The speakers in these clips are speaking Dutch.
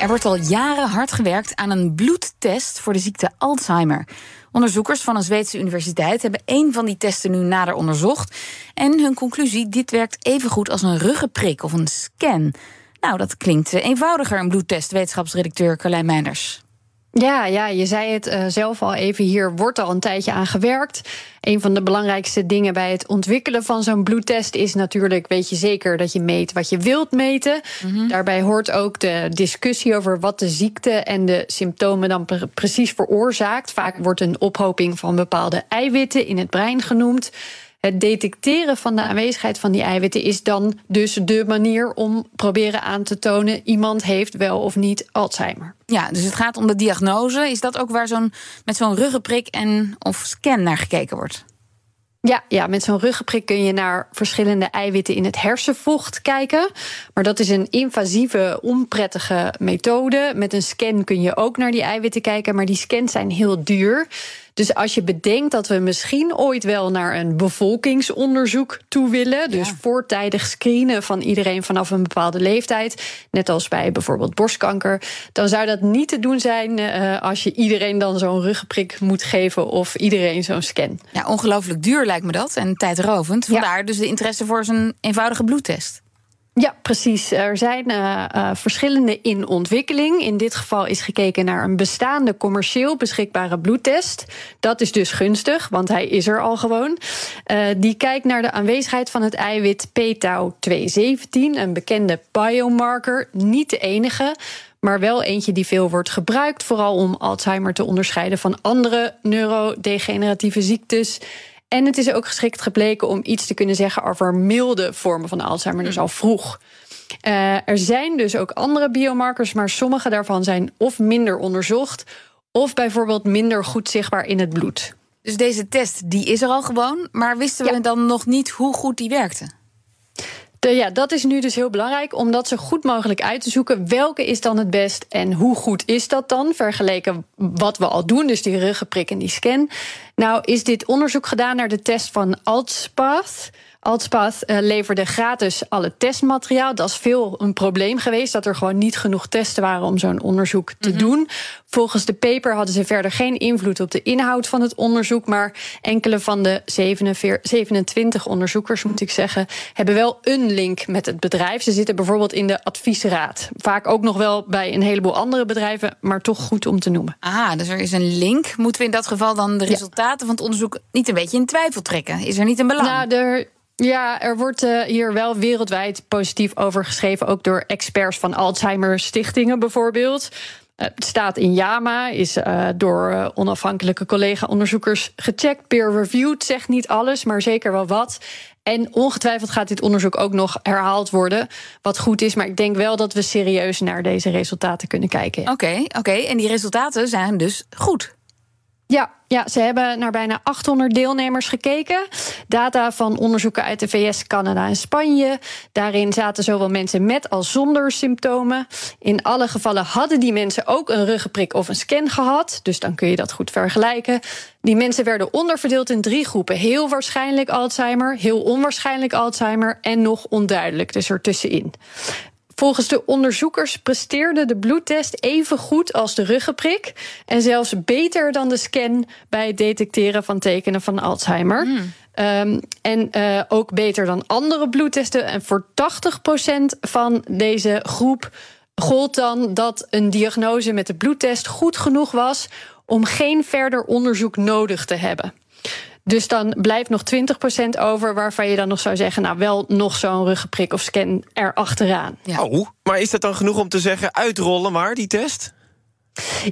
Er wordt al jaren hard gewerkt aan een bloedtest voor de ziekte Alzheimer. Onderzoekers van een Zweedse universiteit hebben één van die testen nu nader onderzocht. En hun conclusie: dit werkt even goed als een ruggenprik of een scan. Nou, dat klinkt eenvoudiger, een bloedtest, wetenschapsredacteur Carlijn Meinders. Ja, ja, je zei het uh, zelf al even. Hier wordt al een tijdje aan gewerkt. Een van de belangrijkste dingen bij het ontwikkelen van zo'n bloedtest is natuurlijk, weet je zeker dat je meet wat je wilt meten. Mm -hmm. Daarbij hoort ook de discussie over wat de ziekte en de symptomen dan pre precies veroorzaakt. Vaak wordt een ophoping van bepaalde eiwitten in het brein genoemd. Het detecteren van de aanwezigheid van die eiwitten is dan dus de manier om proberen aan te tonen iemand heeft wel of niet Alzheimer. Ja, dus het gaat om de diagnose. Is dat ook waar zo'n met zo'n ruggenprik en of scan naar gekeken wordt? Ja, ja, met zo'n ruggenprik kun je naar verschillende eiwitten in het hersenvocht kijken. Maar dat is een invasieve, onprettige methode. Met een scan kun je ook naar die eiwitten kijken, maar die scans zijn heel duur. Dus als je bedenkt dat we misschien ooit wel naar een bevolkingsonderzoek toe willen, dus voortijdig screenen van iedereen vanaf een bepaalde leeftijd, net als bij bijvoorbeeld borstkanker, dan zou dat niet te doen zijn uh, als je iedereen dan zo'n ruggenprik moet geven of iedereen zo'n scan. Ja, ongelooflijk duur lijkt me dat en tijdrovend. Vandaar ja. dus de interesse voor zo'n eenvoudige bloedtest. Ja, precies. Er zijn uh, uh, verschillende in ontwikkeling. In dit geval is gekeken naar een bestaande commercieel beschikbare bloedtest. Dat is dus gunstig, want hij is er al gewoon. Uh, die kijkt naar de aanwezigheid van het eiwit p-tau217, een bekende biomarker. Niet de enige, maar wel eentje die veel wordt gebruikt, vooral om Alzheimer te onderscheiden van andere neurodegeneratieve ziektes. En het is ook geschikt gebleken om iets te kunnen zeggen over milde vormen van Alzheimer, dus al vroeg. Uh, er zijn dus ook andere biomarkers, maar sommige daarvan zijn of minder onderzocht, of bijvoorbeeld minder goed zichtbaar in het bloed. Dus deze test die is er al gewoon, maar wisten we dan nog niet hoe goed die werkte? Ja, dat is nu dus heel belangrijk om dat zo goed mogelijk uit te zoeken. Welke is dan het best en hoe goed is dat dan? Vergeleken wat we al doen, dus die ruggenprik en die scan. Nou, is dit onderzoek gedaan naar de test van Altspath. Altspath uh, leverde gratis alle testmateriaal. Dat is veel een probleem geweest, dat er gewoon niet genoeg testen waren om zo'n onderzoek te mm -hmm. doen. Volgens de paper hadden ze verder geen invloed op de inhoud van het onderzoek, maar enkele van de 47, 27 onderzoekers, moet ik zeggen, hebben wel een link met het bedrijf. Ze zitten bijvoorbeeld in de adviesraad. Vaak ook nog wel bij een heleboel andere bedrijven, maar toch goed om te noemen. Ah, dus er is een link. Moeten we in dat geval dan de resultaten ja. van het onderzoek niet een beetje in twijfel trekken? Is er niet een belang? Nou, er, ja, er wordt uh, hier wel wereldwijd positief over geschreven, ook door experts van Alzheimer stichtingen bijvoorbeeld. Uh, het staat in JAMA, is uh, door onafhankelijke collega-onderzoekers gecheckt, peer-reviewed, zegt niet alles, maar zeker wel wat. En ongetwijfeld gaat dit onderzoek ook nog herhaald worden, wat goed is. Maar ik denk wel dat we serieus naar deze resultaten kunnen kijken. Oké, oké. En die resultaten zijn dus goed. Ja, ja, ze hebben naar bijna 800 deelnemers gekeken. Data van onderzoeken uit de VS, Canada en Spanje. Daarin zaten zowel mensen met als zonder symptomen. In alle gevallen hadden die mensen ook een ruggenprik of een scan gehad. Dus dan kun je dat goed vergelijken. Die mensen werden onderverdeeld in drie groepen. Heel waarschijnlijk Alzheimer, heel onwaarschijnlijk Alzheimer en nog onduidelijk, dus ertussenin. Volgens de onderzoekers presteerde de bloedtest even goed als de ruggenprik. En zelfs beter dan de scan bij het detecteren van tekenen van Alzheimer. Mm. Um, en uh, ook beter dan andere bloedtesten. En voor 80% van deze groep gold dan dat een diagnose met de bloedtest goed genoeg was om geen verder onderzoek nodig te hebben. Dus dan blijft nog 20% over waarvan je dan nog zou zeggen... nou, wel nog zo'n ruggenprik of scan erachteraan. Ja. Oh, maar is dat dan genoeg om te zeggen... uitrollen maar, die test?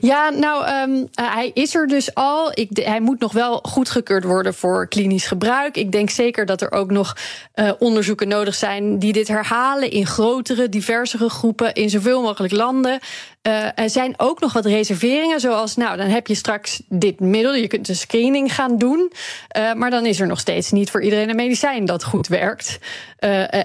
Ja, nou, um, hij is er dus al. Ik, hij moet nog wel goedgekeurd worden voor klinisch gebruik. Ik denk zeker dat er ook nog uh, onderzoeken nodig zijn die dit herhalen in grotere, diversere groepen in zoveel mogelijk landen. Uh, er zijn ook nog wat reserveringen, zoals, nou, dan heb je straks dit middel. Je kunt een screening gaan doen. Maar dan is er nog steeds niet voor iedereen een medicijn dat goed werkt.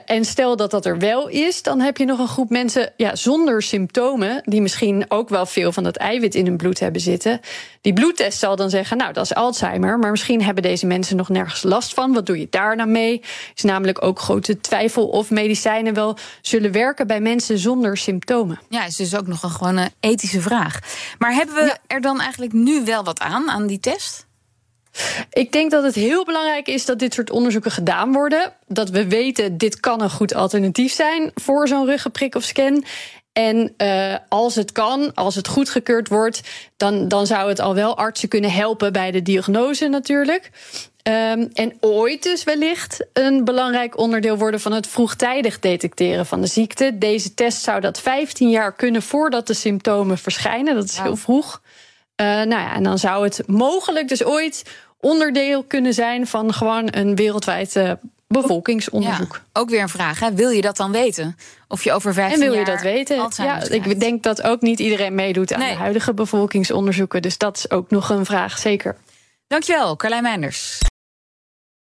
En stel dat dat er wel is, dan heb je nog een groep mensen ja, zonder symptomen, die misschien ook wel veel van dat eiwit in hun bloed hebben zitten. Die bloedtest zal dan zeggen, nou, dat is Alzheimer, maar misschien hebben deze mensen nog nergens last van. Wat doe je daar nou mee? Is namelijk ook grote twijfel of medicijnen wel zullen werken bij mensen zonder symptomen. Ja, is dus ook nog een gewone ethische vraag. Maar hebben we er dan eigenlijk nu wel wat aan, aan die test? Ik denk dat het heel belangrijk is dat dit soort onderzoeken gedaan worden. Dat we weten, dit kan een goed alternatief zijn voor zo'n ruggenprik of scan. En uh, als het kan, als het goedgekeurd wordt, dan, dan zou het al wel artsen kunnen helpen bij de diagnose natuurlijk. Um, en ooit dus wellicht een belangrijk onderdeel worden van het vroegtijdig detecteren van de ziekte. Deze test zou dat 15 jaar kunnen voordat de symptomen verschijnen. Dat is heel vroeg. Uh, nou ja, en dan zou het mogelijk dus ooit onderdeel kunnen zijn van gewoon een wereldwijd bevolkingsonderzoek. Ja, ook weer een vraag. Hè? Wil je dat dan weten? Of je over 15 jaar. En wil je dat weten? Ja, ik denk dat ook niet iedereen meedoet aan nee. de huidige bevolkingsonderzoeken. Dus dat is ook nog een vraag, zeker. Dankjewel, Carlijn Meinders.